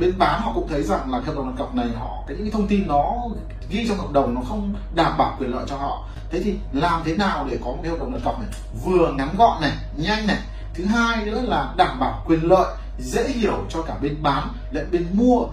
bên bán họ cũng thấy rằng là hợp đồng đặt cọc này họ cái những cái thông tin nó ghi trong hợp đồng nó không đảm bảo quyền lợi cho họ thế thì làm thế nào để có một cái hợp đồng đặt cọc này vừa ngắn gọn này nhanh này thứ hai nữa là đảm bảo quyền lợi dễ hiểu cho cả bên bán lẫn bên mua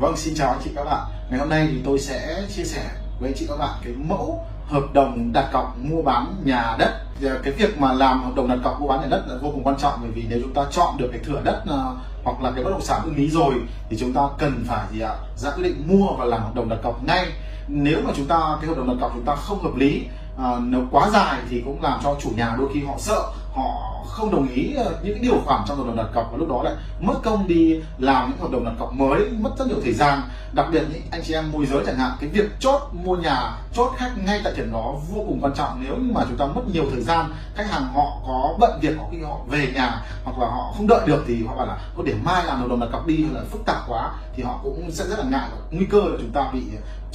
Vâng, xin chào anh chị các bạn. Ngày hôm nay thì tôi sẽ chia sẻ với anh chị các bạn cái mẫu hợp đồng đặt cọc mua bán nhà đất. Ờ, cái việc mà làm hợp đồng đặt cọc mua bán nhà đất là vô cùng quan trọng, bởi vì nếu chúng ta chọn được cái thửa đất ờ, hoặc là cái bất động sản ưng ý rồi, thì chúng ta cần phải, gì ạ? ra quyết định mua và làm hợp đồng đặt cọc ngay. Nếu mà chúng ta, cái hợp đồng đặt cọc chúng ta không hợp lý ờ, nếu quá dài thì cũng làm cho chủ nhà đôi khi họ sợ họ không đồng ý ờ, những điều khoản trong hợp đồng đặt cọc, và lúc đó lại mất công đi làm những hợp đồng đặt cọc mới, mất rất nhiều thời gian. Đặc biệt những anh chị em môi giới chẳng hạn, cái việc chốt mua nhà, chốt khách ngay tại điểm đó vô cùng quan trọng. Nếu như mà chúng ta mất nhiều thời gian, khách hàng họ có bận việc, họ khi họ về nhà, hoặc là họ không đợi được thì họ bảo là, có để mai làm hợp đồng đặt cọc đi là phức tạp quá thì họ cũng sẽ rất là ngại. Nguy cơ là chúng ta bị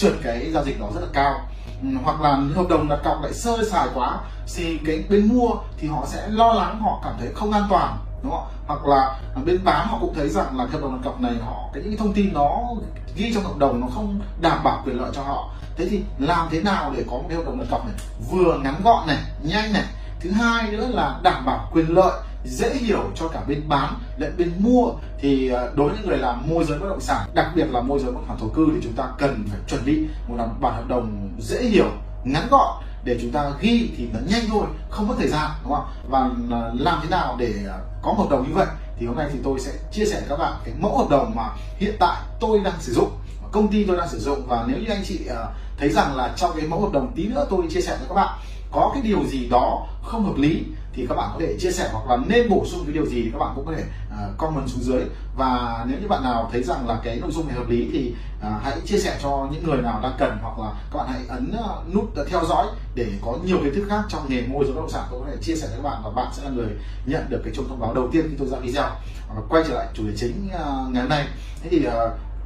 trượt cái giao dịch đó rất là cao. Ừ, hoặc là hợp đồng đặt cọc lại sơ sài quá, thì cái bên mua thì họ sẽ lo lắng, họ cảm thấy không an toàn, đúng không hoặc là bên bán họ cũng thấy rằng là hợp đồng đặt cọc này họ, cái những thông tin nó ghi trong hợp đồng nó không đảm bảo quyền lợi cho họ. Thế thì làm thế nào để có một cái hợp đồng đặt cọc này vừa ngắn gọn này, nhanh này? Thứ hai nữa là đảm bảo quyền lợi dễ hiểu cho cả bên bán lẫn bên mua. Thì à, đối với người làm môi giới bất động sản, đặc biệt là môi giới bất động sản thổ cư, thì chúng ta cần phải chuẩn bị một bản hợp đồng dễ hiểu, ngắn gọn để chúng ta ghi thì nó nhanh thôi, không mất thời gian, đúng không và à, làm thế nào để à, có một hợp đồng như vậy? Thì hôm nay thì tôi sẽ chia sẻ với các bạn cái mẫu hợp đồng mà hiện tại tôi đang sử dụng công ty tôi đang sử dụng. Và nếu như anh chị thấy rằng là trong cái mẫu hợp đồng tí nữa tôi chia sẻ với các bạn có cái điều gì đó không hợp lý thì các bạn có thể chia sẻ hoặc là nên bổ sung cái điều gì thì các bạn cũng có thể uh, comment xuống dưới. Và nếu như bạn nào thấy rằng là cái nội dung này hợp lý thì uh, hãy chia sẻ cho những người nào đang cần hoặc là các bạn hãy ấn uh, nút uh, theo dõi để có nhiều kiến thức khác trong nghề môi giới bất động sản. Tôi có thể chia sẻ với các bạn và bạn sẽ là người nhận được cái chuông thông báo đầu tiên khi tôi ra video. Uh, quay trở lại chủ đề chính uh, ngày hôm nay. Thế thì uh,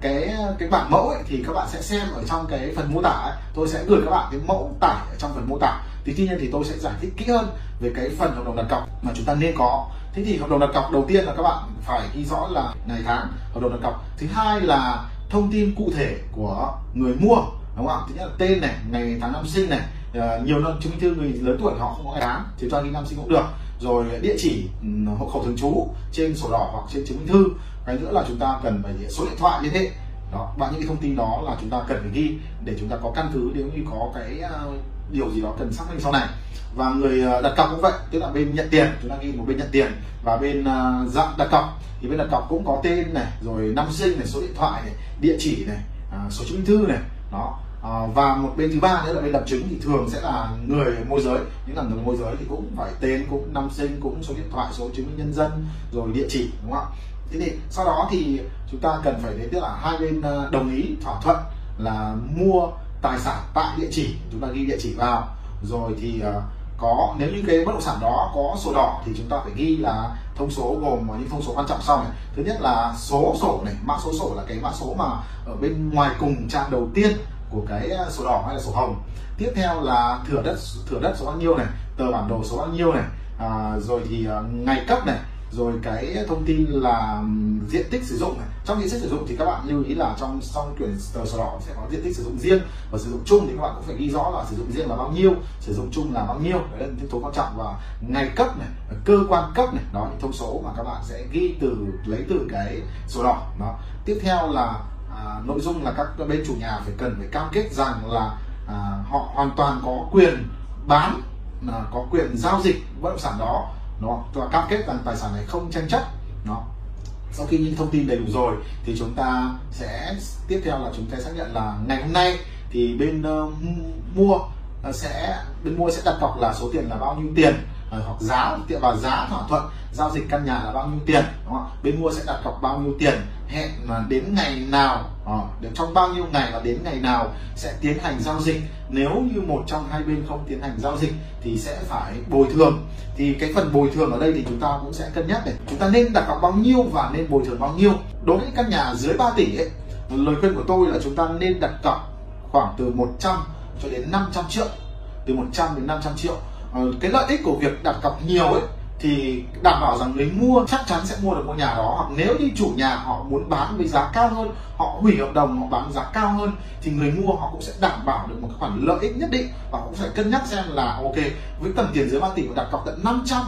cái cái bản mẫu ấy, thì các bạn sẽ xem ở trong cái phần mô tả ấy. tôi sẽ gửi các bạn cái mẫu tải ở trong phần mô tả thì tuy nhiên thì tôi sẽ giải thích kỹ hơn về cái phần hợp đồng đặt cọc mà chúng ta nên có. Thế thì hợp đồng đặt cọc đầu tiên là các bạn phải ghi rõ là ngày tháng, hợp đồng đặt cọc. Thứ hai là thông tin cụ thể của người mua, đúng không thứ nhất là tên này, ngày tháng năm sinh này ờ, nhiều năm chứng minh thư người lớn tuổi họ không có ngày tháng thì cho ghi năm sinh cũng được. Rồi địa chỉ ừ, hộ khẩu thường trú trên sổ đỏ hoặc trên chứng minh thư. Cái nữa là chúng ta cần phải số điện thoại liên hệ đó và những cái thông tin đó là chúng ta cần phải ghi để chúng ta có căn cứ nếu như có cái uh, điều gì đó cần xác minh sau này. Và người à, đặt cọc cũng vậy tức là bên nhận tiền chúng ta ghi một bên nhận tiền. Và bên uh, dạng đặt cọc thì bên đặt cọc cũng có tên này rồi năm sinh này số điện thoại này địa chỉ này uh, số chứng minh thư này. Đó uh, và một bên thứ ba nữa là bên lập chứng thì thường sẽ là người môi giới. Những làm người môi giới thì cũng phải tên cũng năm sinh cũng số điện thoại số chứng minh nhân dân rồi địa chỉ đúng không ạ? Thế thì sau đó thì chúng ta cần phải đến tức là hai bên ờ, đồng ý thỏa thuận là mua tài sản tại địa chỉ. Chúng ta ghi địa chỉ vào. Rồi thì ờ, có nếu như cái bất động sản đó có sổ đỏ thì chúng ta phải ghi là thông số gồm những thông số quan trọng sau này. Thứ nhất là số sổ này mã số sổ là cái mã số mà ở bên ngoài cùng trang đầu tiên của cái ờ, sổ đỏ hay là sổ hồng. Tiếp theo là thửa đất thửa đất số bao nhiêu này tờ bản đồ số bao nhiêu này. À, rồi thì ngày cấp này rồi cái thông tin là diện tích sử dụng này. Trong diện tích sử dụng thì các bạn lưu ý là trong trong quyển tờ sổ đỏ sẽ có diện tích sử dụng riêng và sử dụng chung thì các bạn cũng phải ghi rõ là sử dụng riêng là bao nhiêu sử dụng chung là bao nhiêu. Đấy là những thông số quan trọng và ngày cấp này cơ quan cấp này đó những thông số mà các bạn sẽ ghi từ lấy từ cái sổ đỏ. Đó. Tiếp theo là à, nội dung là các bên chủ nhà phải cần phải cam kết rằng là à, họ hoàn toàn có quyền bán à, có quyền giao dịch bất động sản đó nó và cam kết rằng tài sản này không tranh chấp. Nó sau khi những thông tin đầy đủ rồi thì chúng ta sẽ tiếp theo là chúng ta xác nhận là ngày hôm nay thì bên uh, mua uh, sẽ bên mua sẽ đặt cọc là số tiền là bao nhiêu tiền uh, hoặc giá tiện vào giá thỏa thuận giao dịch căn nhà là bao nhiêu tiền đúng không? bên mua sẽ đặt cọc bao nhiêu tiền hẹn mà đến ngày nào ờ, được trong bao nhiêu ngày và đến ngày nào sẽ tiến hành giao dịch. Nếu như một trong hai bên không tiến hành giao dịch thì sẽ phải bồi thường. Thì cái phần bồi thường ở đây thì chúng ta cũng sẽ cân nhắc để chúng ta nên đặt cọc bao nhiêu và nên bồi thường bao nhiêu. Đối với căn nhà dưới 3 tỷ ấy, lời khuyên của tôi là chúng ta nên đặt cọc khoảng từ 100 cho đến 500 triệu. Từ 100 đến 500 triệu. Ờ, cái lợi ích của việc đặt cọc nhiều ấy thì đảm bảo rằng người mua chắc chắn sẽ mua được ngôi nhà đó. Hoặc nếu như chủ nhà họ muốn bán với giá cao hơn họ hủy hợp đồng họ bán giá cao hơn thì người mua họ cũng sẽ đảm bảo được một khoản lợi ích nhất định. Và họ cũng phải cân nhắc xem là ok với tầm tiền dưới 3 tỷ và đặt cọc tận 500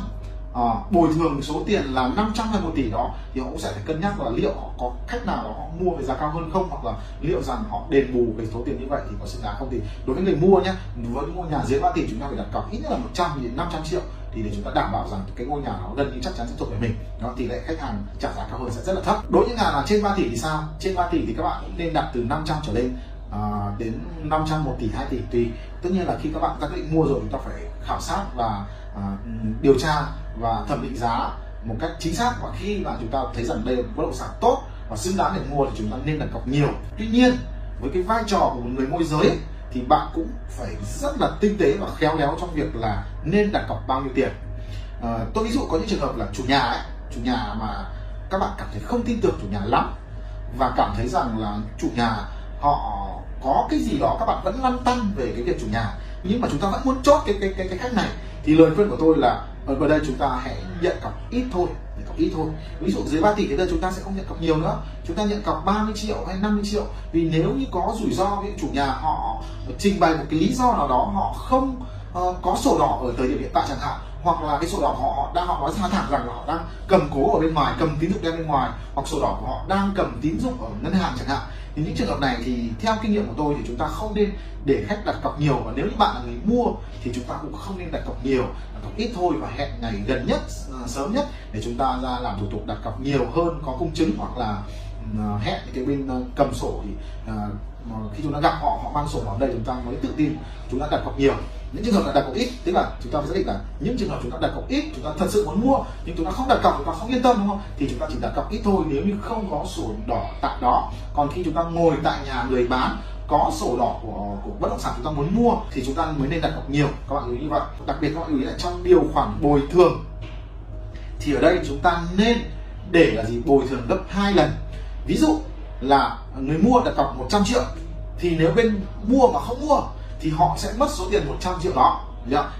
à, ờ, bồi thường số tiền là 500 hay 1 tỷ đó thì họ cũng sẽ phải cân nhắc là liệu họ có cách nào đó họ mua với giá cao hơn không hoặc là liệu rằng họ đền bù cái số tiền như vậy thì có xứng đáng không. Thì đối với người mua nhé với ngôi nhà dưới 3 tỷ chúng ta phải đặt cọc ít nhất là 100 đến 500 triệu thì để chúng ta đảm bảo rằng cái ngôi nhà nó gần như chắc chắn sẽ thuộc về mình nó tỷ lệ khách hàng trả giá cao hơn sẽ rất là thấp. Đối với nhà là trên 3 tỷ thì sao? Trên 3 tỷ thì các bạn nên đặt từ 500 trở lên à, đến 500 1 tỷ 2 tỷ tùy. Tất nhiên là khi các bạn ra quyết định mua rồi chúng ta phải khảo sát và à, điều tra và thẩm định giá một cách chính xác. Và khi mà chúng ta thấy rằng đây là bất động sản tốt và xứng đáng để mua thì chúng ta nên đặt cọc nhiều. Tuy nhiên với cái vai trò của một người môi giới thì bạn cũng phải rất là tinh tế và khéo léo trong việc là nên đặt cọc bao nhiêu tiền. À, tôi ví dụ có những trường hợp là chủ nhà ấy chủ nhà mà các bạn cảm thấy không tin tưởng chủ nhà lắm và cảm thấy rằng là chủ nhà họ có cái gì đó các bạn vẫn lăn tăn về cái việc chủ nhà nhưng mà chúng ta vẫn muốn chốt cái cái cái, cái khách này thì lời khuyên của tôi là ờ, ở đây chúng ta hãy nhận cọc ít thôi ít thôi. Ví dụ dưới 3 tỷ thì chúng ta sẽ không nhận cọc nhiều nữa. Chúng ta nhận cọc 30 triệu hay 50 triệu. Vì nếu như có rủi ro với chủ nhà họ trình bày một cái lý do nào đó họ không uh, có sổ đỏ ở thời điểm hiện tại chẳng hạn hoặc là cái sổ đỏ họ đang họ nói ra thẳng rằng là họ đang cầm cố ở bên ngoài cầm tín dụng đen bên ngoài hoặc sổ đỏ của họ đang cầm tín dụng ở ngân hàng chẳng hạn thì những trường hợp này thì theo kinh nghiệm của tôi thì chúng ta không nên để khách đặt cọc nhiều và nếu như bạn là người mua thì chúng ta cũng không nên đặt cọc nhiều, đặt cọc ít thôi và hẹn ngày gần nhất ờ, sớm nhất để chúng ta ra làm thủ tục đặt cọc nhiều hơn có công chứng hoặc là ừ, ờ, hẹn cái bên ờ, cầm sổ thì khi chúng ta gặp họ họ mang sổ vào đây chúng ta mới tự tin chúng ta đặt cọc nhiều những trường hợp là đặt cọc ít tức là chúng ta phải xác định là những trường hợp chúng ta đặt cọc ít chúng ta thật sự muốn mua nhưng chúng ta không đặt cọc chúng ta không yên tâm đúng không thì chúng ta chỉ đặt cọc ít thôi nếu như không có sổ đỏ tại đó còn khi chúng ta ngồi tại nhà người bán có sổ đỏ của, của bất động sản chúng ta muốn mua thì chúng ta mới nên đặt cọc nhiều các bạn lưu ý như vậy đặc biệt các bạn lưu ý là trong điều khoản bồi thường thì ở đây chúng ta nên để là gì bồi thường gấp hai lần ví dụ là người mua đặt cọc 100 triệu, thì nếu bên mua mà không mua, thì họ sẽ mất số tiền 100 triệu đó.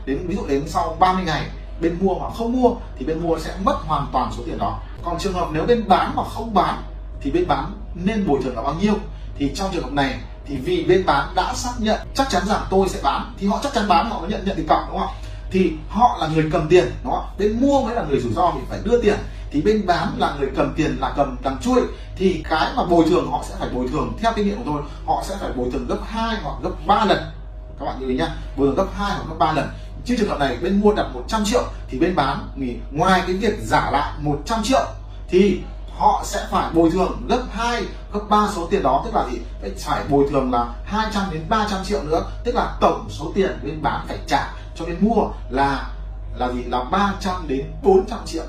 Đến, ví dụ đến sau 30 ngày, bên mua mà không mua, thì bên mua sẽ mất hoàn toàn số tiền đó. Còn trường hợp nếu bên bán mà không bán, thì bên bán nên bồi thường là bao nhiêu? Thì trong trường hợp này, thì vì bên bán đã xác nhận, chắc chắn rằng tôi sẽ bán, thì họ chắc chắn bán, họ mới nhận nhận tiền cọc, đúng không? Thì họ là người cầm tiền, đúng không? Bên mua mới là người rủi ro thì phải đưa tiền thì bên bán là người cầm tiền, là cầm đằng chui thì cái mà bồi thường họ sẽ phải bồi thường theo kinh nghiệm của tôi. Họ sẽ phải bồi thường gấp 2 hoặc gấp 3 lần. Các bạn lưu ý nhá, bồi thường gấp 2 hoặc gấp 3 lần. Chứ trường hợp này bên mua đặt 100 triệu, thì bên bán thì ngoài cái việc giả lại 100 triệu, thì họ sẽ phải bồi thường gấp 2 gấp 3 số tiền đó. Tức là gì? Phải phải bồi thường là 200 đến 300 triệu nữa. Tức là tổng số tiền bên bán phải trả cho bên mua là là gì? Là 300 đến 400 triệu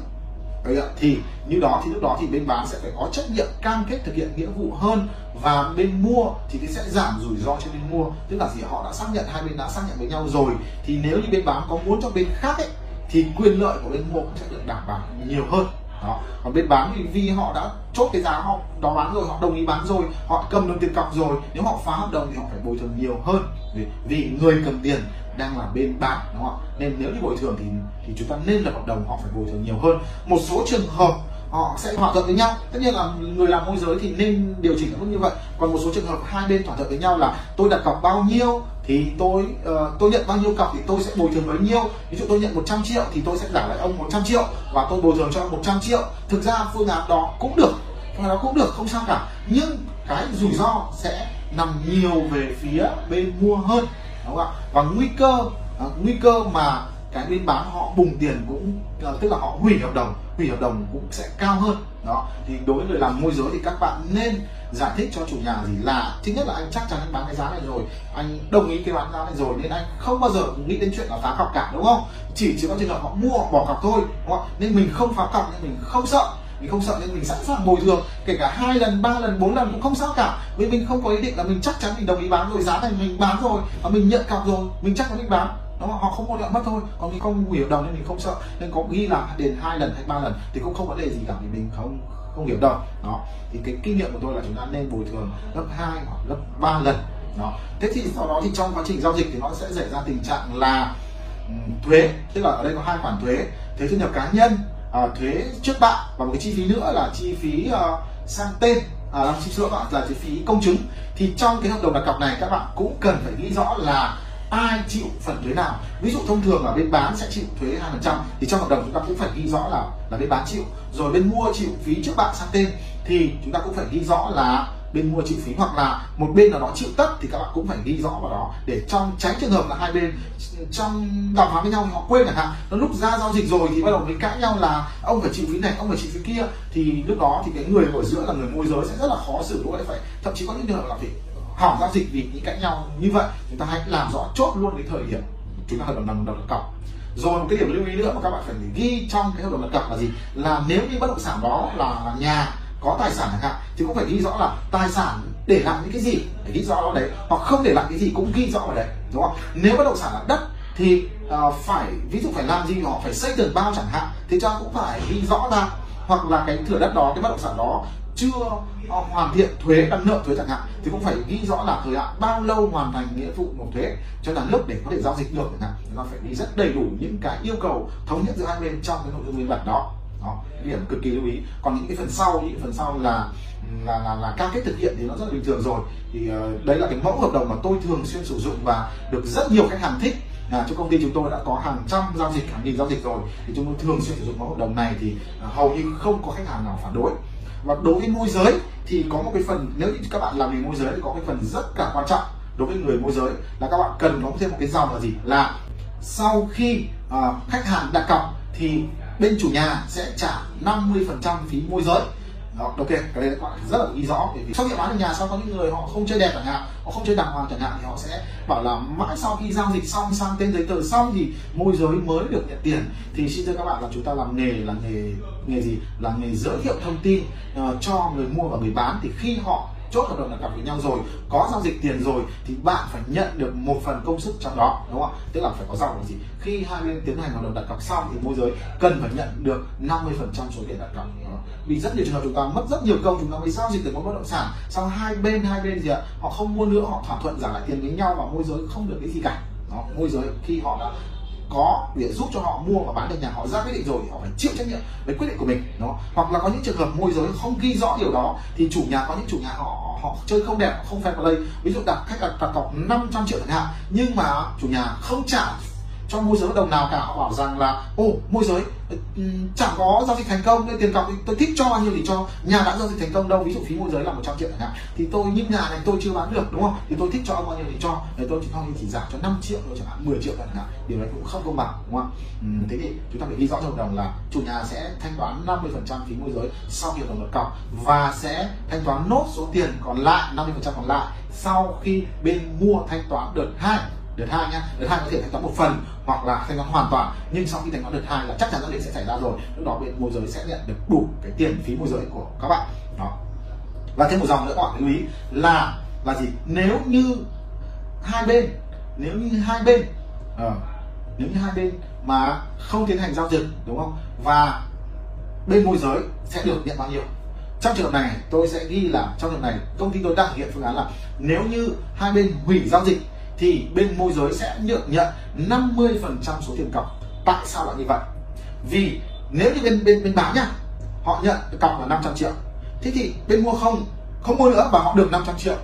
thì như đó thì lúc đó thì bên bán sẽ phải có trách nhiệm cam kết thực hiện nghĩa vụ hơn và bên mua thì sẽ giảm rủi ro cho bên mua. Tức là gì? Họ đã xác nhận, hai bên đã xác nhận với nhau rồi. Thì nếu như bên bán có muốn cho bên khác ấy, thì quyền lợi của bên mua cũng sẽ được đảm bảo nhiều hơn đó. Còn bên bán thì vì họ đã chốt cái giá họ đó bán rồi họ đồng ý bán rồi họ cầm được tiền cọc rồi nếu họ phá hợp đồng thì họ phải bồi thường nhiều hơn. Vì, vì người cầm tiền đang là bên bán đúng không nên nếu như bồi thường thì thì chúng ta nên lập hợp đồng họ phải bồi thường nhiều hơn. Một số trường hợp họ sẽ thỏa thuận với nhau. Tất nhiên là người làm môi giới thì nên điều chỉnh ở mức như vậy. Còn một số trường hợp hai bên thỏa thuận với nhau là tôi đặt cọc bao nhiêu thì tôi uh, tôi nhận bao nhiêu cọc thì tôi sẽ bồi thường bấy nhiêu. Ví dụ tôi nhận 100 triệu thì tôi sẽ trả lại ông 100 triệu và tôi bồi thường cho ông 100 triệu. Thực ra phương án đó cũng được phương án đó cũng được không sao cả. Nhưng cái rủi ro sẽ nằm nhiều về phía bên mua hơn đúng không ạ? Và nguy cơ uh, nguy cơ mà cái bên bán họ bùng tiền cũng ờ, tức là họ hủy hợp đồng, hủy hợp đồng cũng sẽ cao hơn. Đó, thì đối với người làm môi giới thì các bạn nên giải thích cho chủ nhà gì là, thứ nhất là anh chắc chắn anh bán cái giá này rồi, anh đồng ý cái bán giá này rồi nên anh không bao giờ nghĩ đến chuyện là phá cọc cả, đúng không? Chỉ chỉ có trường hợp họ mua họ bỏ cọc thôi, đúng không? nên mình không phá cọc nên mình không sợ. Mình không sợ nên mình sẵn sàng bồi thường, kể cả hai lần, ba lần, bốn lần cũng không sao cả. Vì mình không có ý định là mình chắc chắn mình đồng ý bán rồi, giá này mình bán rồi, và mình nhận cọc rồi, mình chắc chắn mình bán nó họ không mua được mất thôi. Còn cái không hiểu hợp đồng nên mình không sợ. Nên có ghi là đền hai lần hay ba lần thì cũng không vấn đề gì cả vì mình không không hiểu đâu đó. Thì cái kinh nghiệm của tôi là chúng ta nên bồi thường gấp 2 hoặc gấp 3 lần. Đó. Thế thì sau đó thì trong quá trình giao dịch thì nó sẽ xảy ra tình trạng là thuế. Tức là ở đây có hai khoản thuế. Thuế thu nhập cá nhân à, thuế trước bạ và một cái chi phí nữa là chi phí uh, sang tên à, làm xin lỗi bạn là chi phí công chứng. Thì trong cái hợp đồng đặt cọc này các bạn cũng cần phải ghi rõ là ai chịu phần thuế nào. Ví dụ thông thường là bên bán sẽ chịu thuế hai phần trăm, thì trong hợp đồng chúng ta cũng phải ghi rõ là là bên bán chịu. Rồi bên mua chịu phí trước bạn sang tên, thì chúng ta cũng phải ghi rõ là bên mua chịu phí hoặc là một bên nào đó chịu tất, thì các bạn cũng phải ghi rõ vào đó. Để trong, tránh trường hợp là hai bên trong đàm phán với nhau họ quên chẳng hạn. Nó lúc ra giao dịch rồi thì bắt đầu mới cãi nhau là ông phải chịu phí này, ông phải chịu phí kia. Thì lúc đó thì cái người ở giữa là người môi giới sẽ rất là khó xử, lúc phải, thậm chí có những trường hợp là phải hỏng giao dịch vì những cãi nhau như vậy chúng ta hãy làm rõ chốt luôn cái thời điểm chúng ta hợp đồng đồng đặt cọc. Rồi một cái điểm lưu ý nữa mà các bạn phải ghi trong cái hợp đồng đặt cọc là gì? Là nếu như bất động sản đó là nhà có tài sản chẳng hạn thì cũng phải ghi rõ là tài sản để lại những cái gì. Phải ghi rõ đó đấy hoặc không để lại cái gì cũng ghi rõ vào đấy đúng không? Nếu bất động sản là đất thì uh, phải ví dụ phải làm gì họ phải xây tường bao chẳng hạn thì cho cũng phải ghi rõ ra. Hoặc là cái thửa đất đó cái bất động sản đó chưa ờ, hoàn thiện thuế đang nợ thuế chẳng hạn thì cũng phải ghi rõ là thời hạn bao lâu hoàn thành nghĩa vụ nộp thuế cho nhà nước để có thể giao dịch được chẳng hạn. Chúng ta phải ghi rất đầy đủ những cái yêu cầu thống nhất giữa hai bên trong cái nội dung biên bản đó. Đó điểm cực kỳ lưu ý. Còn những cái phần sau những cái phần sau là là là, là cam kết thực hiện thì nó rất là bình thường rồi. Thì uh, đấy là cái mẫu hợp đồng mà tôi thường xuyên sử dụng và được rất nhiều khách hàng thích à, trong công ty chúng tôi đã có hàng trăm giao dịch hàng nghìn giao dịch rồi. Thì chúng tôi thường xuyên sử dụng mẫu hợp đồng này thì à, hầu như không có khách hàng nào phản đối. Và đối với môi giới thì có một cái phần nếu như các bạn làm nghề môi giới thì có cái phần rất cả quan trọng đối với người môi giới là các bạn cần có thêm một cái dòng là gì? Là sau khi uh, khách hàng đặt cọc thì bên chủ nhà sẽ trả 50% phí môi giới đó, ok cái đấy các bạn rất là ghi rõ bởi vì sau khi bán được nhà sau có những người họ không chơi đẹp chẳng hạn họ không chơi đàng hoàng chẳng hạn thì họ sẽ bảo là mãi sau khi giao dịch xong sang tên giấy tờ xong thì môi giới mới được nhận tiền. Thì xin thưa các bạn là chúng ta làm nghề là nghề nghề gì? Là nghề giới thiệu thông tin uh, cho người mua và người bán. Thì khi họ chốt hợp đồng đặt cọc với nhau rồi có giao dịch tiền rồi thì bạn phải nhận được một phần công sức trong đó đúng không ạ? Tức là phải có dòng là gì? Khi hai bên tiến hành hợp đồng đặt cọc xong thì môi giới cần phải nhận được 50 phần trăm số tiền đặt cọc vì rất nhiều trường hợp chúng ta mất rất nhiều công chúng ta mới giao dịch được một bất động sản sau hai bên hai bên gì ạ? Họ không mua nữa họ thỏa thuận giả lại tiền với nhau và môi giới không được cái gì cả. Đó, môi giới khi họ đã có để giúp cho họ mua và bán được nhà họ ra quyết định rồi họ phải chịu trách nhiệm với quyết định của mình đó hoặc là có những trường hợp môi giới không ghi rõ điều đó thì chủ nhà có những chủ nhà họ họ chơi không đẹp không fair play. Ví dụ đặt khách đặt, đặt cọc 500 triệu chẳng hạn nhưng mà chủ nhà không trả cho môi giới đồng nào cả họ bảo rằng là ô môi giới ờ, ừ, chẳng có giao dịch thành công nên tiền cọc tôi thích cho bao nhiêu thì cho nhà đã giao dịch thành công đâu ví dụ phí môi giới là 100 triệu chẳng hạn thì tôi những nhà này tôi chưa bán được đúng không? Thì tôi thích cho bao nhiêu thì cho để tôi chỉ không chỉ giảm cho 5 triệu thôi chẳng hạn 10 triệu chẳng hạn điều này cũng không công bằng đúng không ừ, thế thì chúng ta phải ghi rõ trong hợp đồng là chủ nhà sẽ thanh toán 50 phần trăm phí môi giới sau khi hợp đồng đặt cọc và sẽ thanh toán nốt số tiền còn lại 50 phần trăm còn lại sau khi bên mua thanh toán đợt hai đợt hai nhá. Đợt hai có thể thanh toán một phần hoặc là thanh toán hoàn toàn. Nhưng sau khi thanh toán đợt hai là chắc chắn giao dịch sẽ xảy ra rồi. Lúc đó bên môi giới sẽ nhận được đủ cái tiền phí môi giới của các bạn. Đó. Và thêm một dòng nữa các bạn lưu ý là là gì? Nếu như hai bên nếu như hai bên à, nếu như hai bên mà không tiến hành giao dịch đúng không? Và bên môi giới sẽ được nhận bao nhiêu? Trong trường hợp này tôi sẽ ghi là trong trường hợp này công ty tôi đang thực hiện phương án là nếu như hai bên hủy giao dịch thì bên môi giới sẽ được nhận 50% số tiền cọc. Tại sao lại như vậy? Vì nếu như bên bên bên bán nhá, họ nhận cọc là 500 triệu. Thế thì bên mua không không mua nữa và họ được 500 triệu.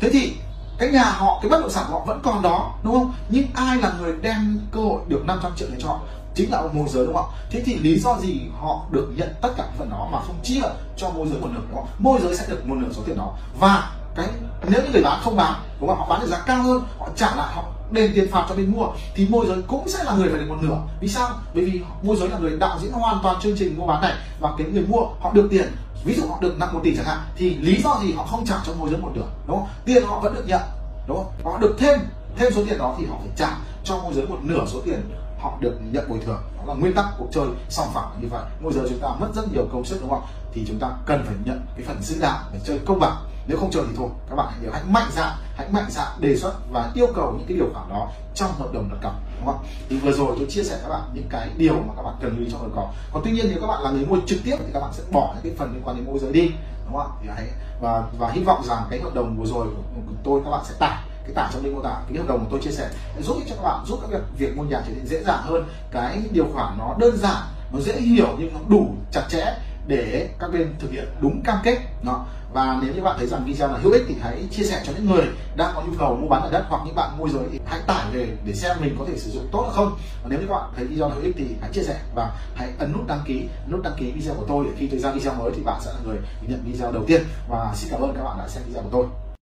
Thế thì cái nhà họ, cái bất động sản họ vẫn còn đó, đúng không? Nhưng ai là người đem cơ hội được 500 triệu này cho họ? Chính là môi giới, đúng không ạ? thế thì lý do gì họ được nhận tất cả phần đó mà không chia cho môi giới một nửa đó môi giới sẽ được một nửa số tiền đó. Và cái nếu những người bán không bán, đúng không họ bán được giá cao hơn, họ trả lại, họ đền tiền phạt cho bên mua, thì môi giới cũng sẽ là người phải được một nửa. Vì sao? Bởi vì môi giới là người đạo diễn hoàn toàn chương trình mua bán này, và cái người mua, họ được tiền. Ví dụ họ được nặng một tỷ chẳng hạn, thì lý do gì họ không trả cho môi giới một nửa, đúng không? Tiền họ vẫn được nhận, đúng không? Họ được thêm thêm số tiền đó thì họ phải trả cho môi giới một nửa số tiền họ được nhận bồi thường. Đó là nguyên tắc cuộc chơi song phẳng như vậy. Môi giới chúng ta mất rất nhiều công sức, đúng không thì chúng ta cần phải nhận cái phần xứng đạo để chơi công bằng nếu không chờ thì thôi, các bạn hãy nhớ hãy mạnh dạn, hãy mạnh dạn đề xuất và yêu cầu những cái điều khoản đó trong hợp đồng đặt cọc, đúng không thì vừa rồi tôi chia sẻ các bạn những cái điều mà các bạn cần lưu ý trong hợp đồng còn tuy nhiên nếu các bạn là người mua trực tiếp thì các bạn sẽ bỏ những cái phần liên quan đến môi giới đi, đúng không thì hãy và và hy vọng rằng cái hợp đồng vừa rồi của tôi các bạn sẽ tải, cái tải trong link mô tả cái hợp đồng mà tôi chia sẻ để giúp cho các bạn giúp các việc việc mua nhà trở nên dễ dàng hơn. Cái điều khoản nó đơn giản, nó dễ hiểu nhưng nó đủ chặt chẽ để các bên thực hiện đúng cam kết. Đó. Và nếu như bạn thấy rằng video này hữu ích thì hãy chia sẻ cho những người đang có nhu cầu mua bán ở đất hoặc những bạn môi giới thì hãy tải về để xem mình có thể sử dụng tốt hay không. Và nếu như các bạn thấy video này hữu ích thì hãy chia sẻ và hãy ấn nút đăng ký nút đăng ký video của tôi để khi tôi ra video mới thì bạn sẽ là người nhận video đầu tiên. Và xin cảm ơn các bạn đã xem video của tôi.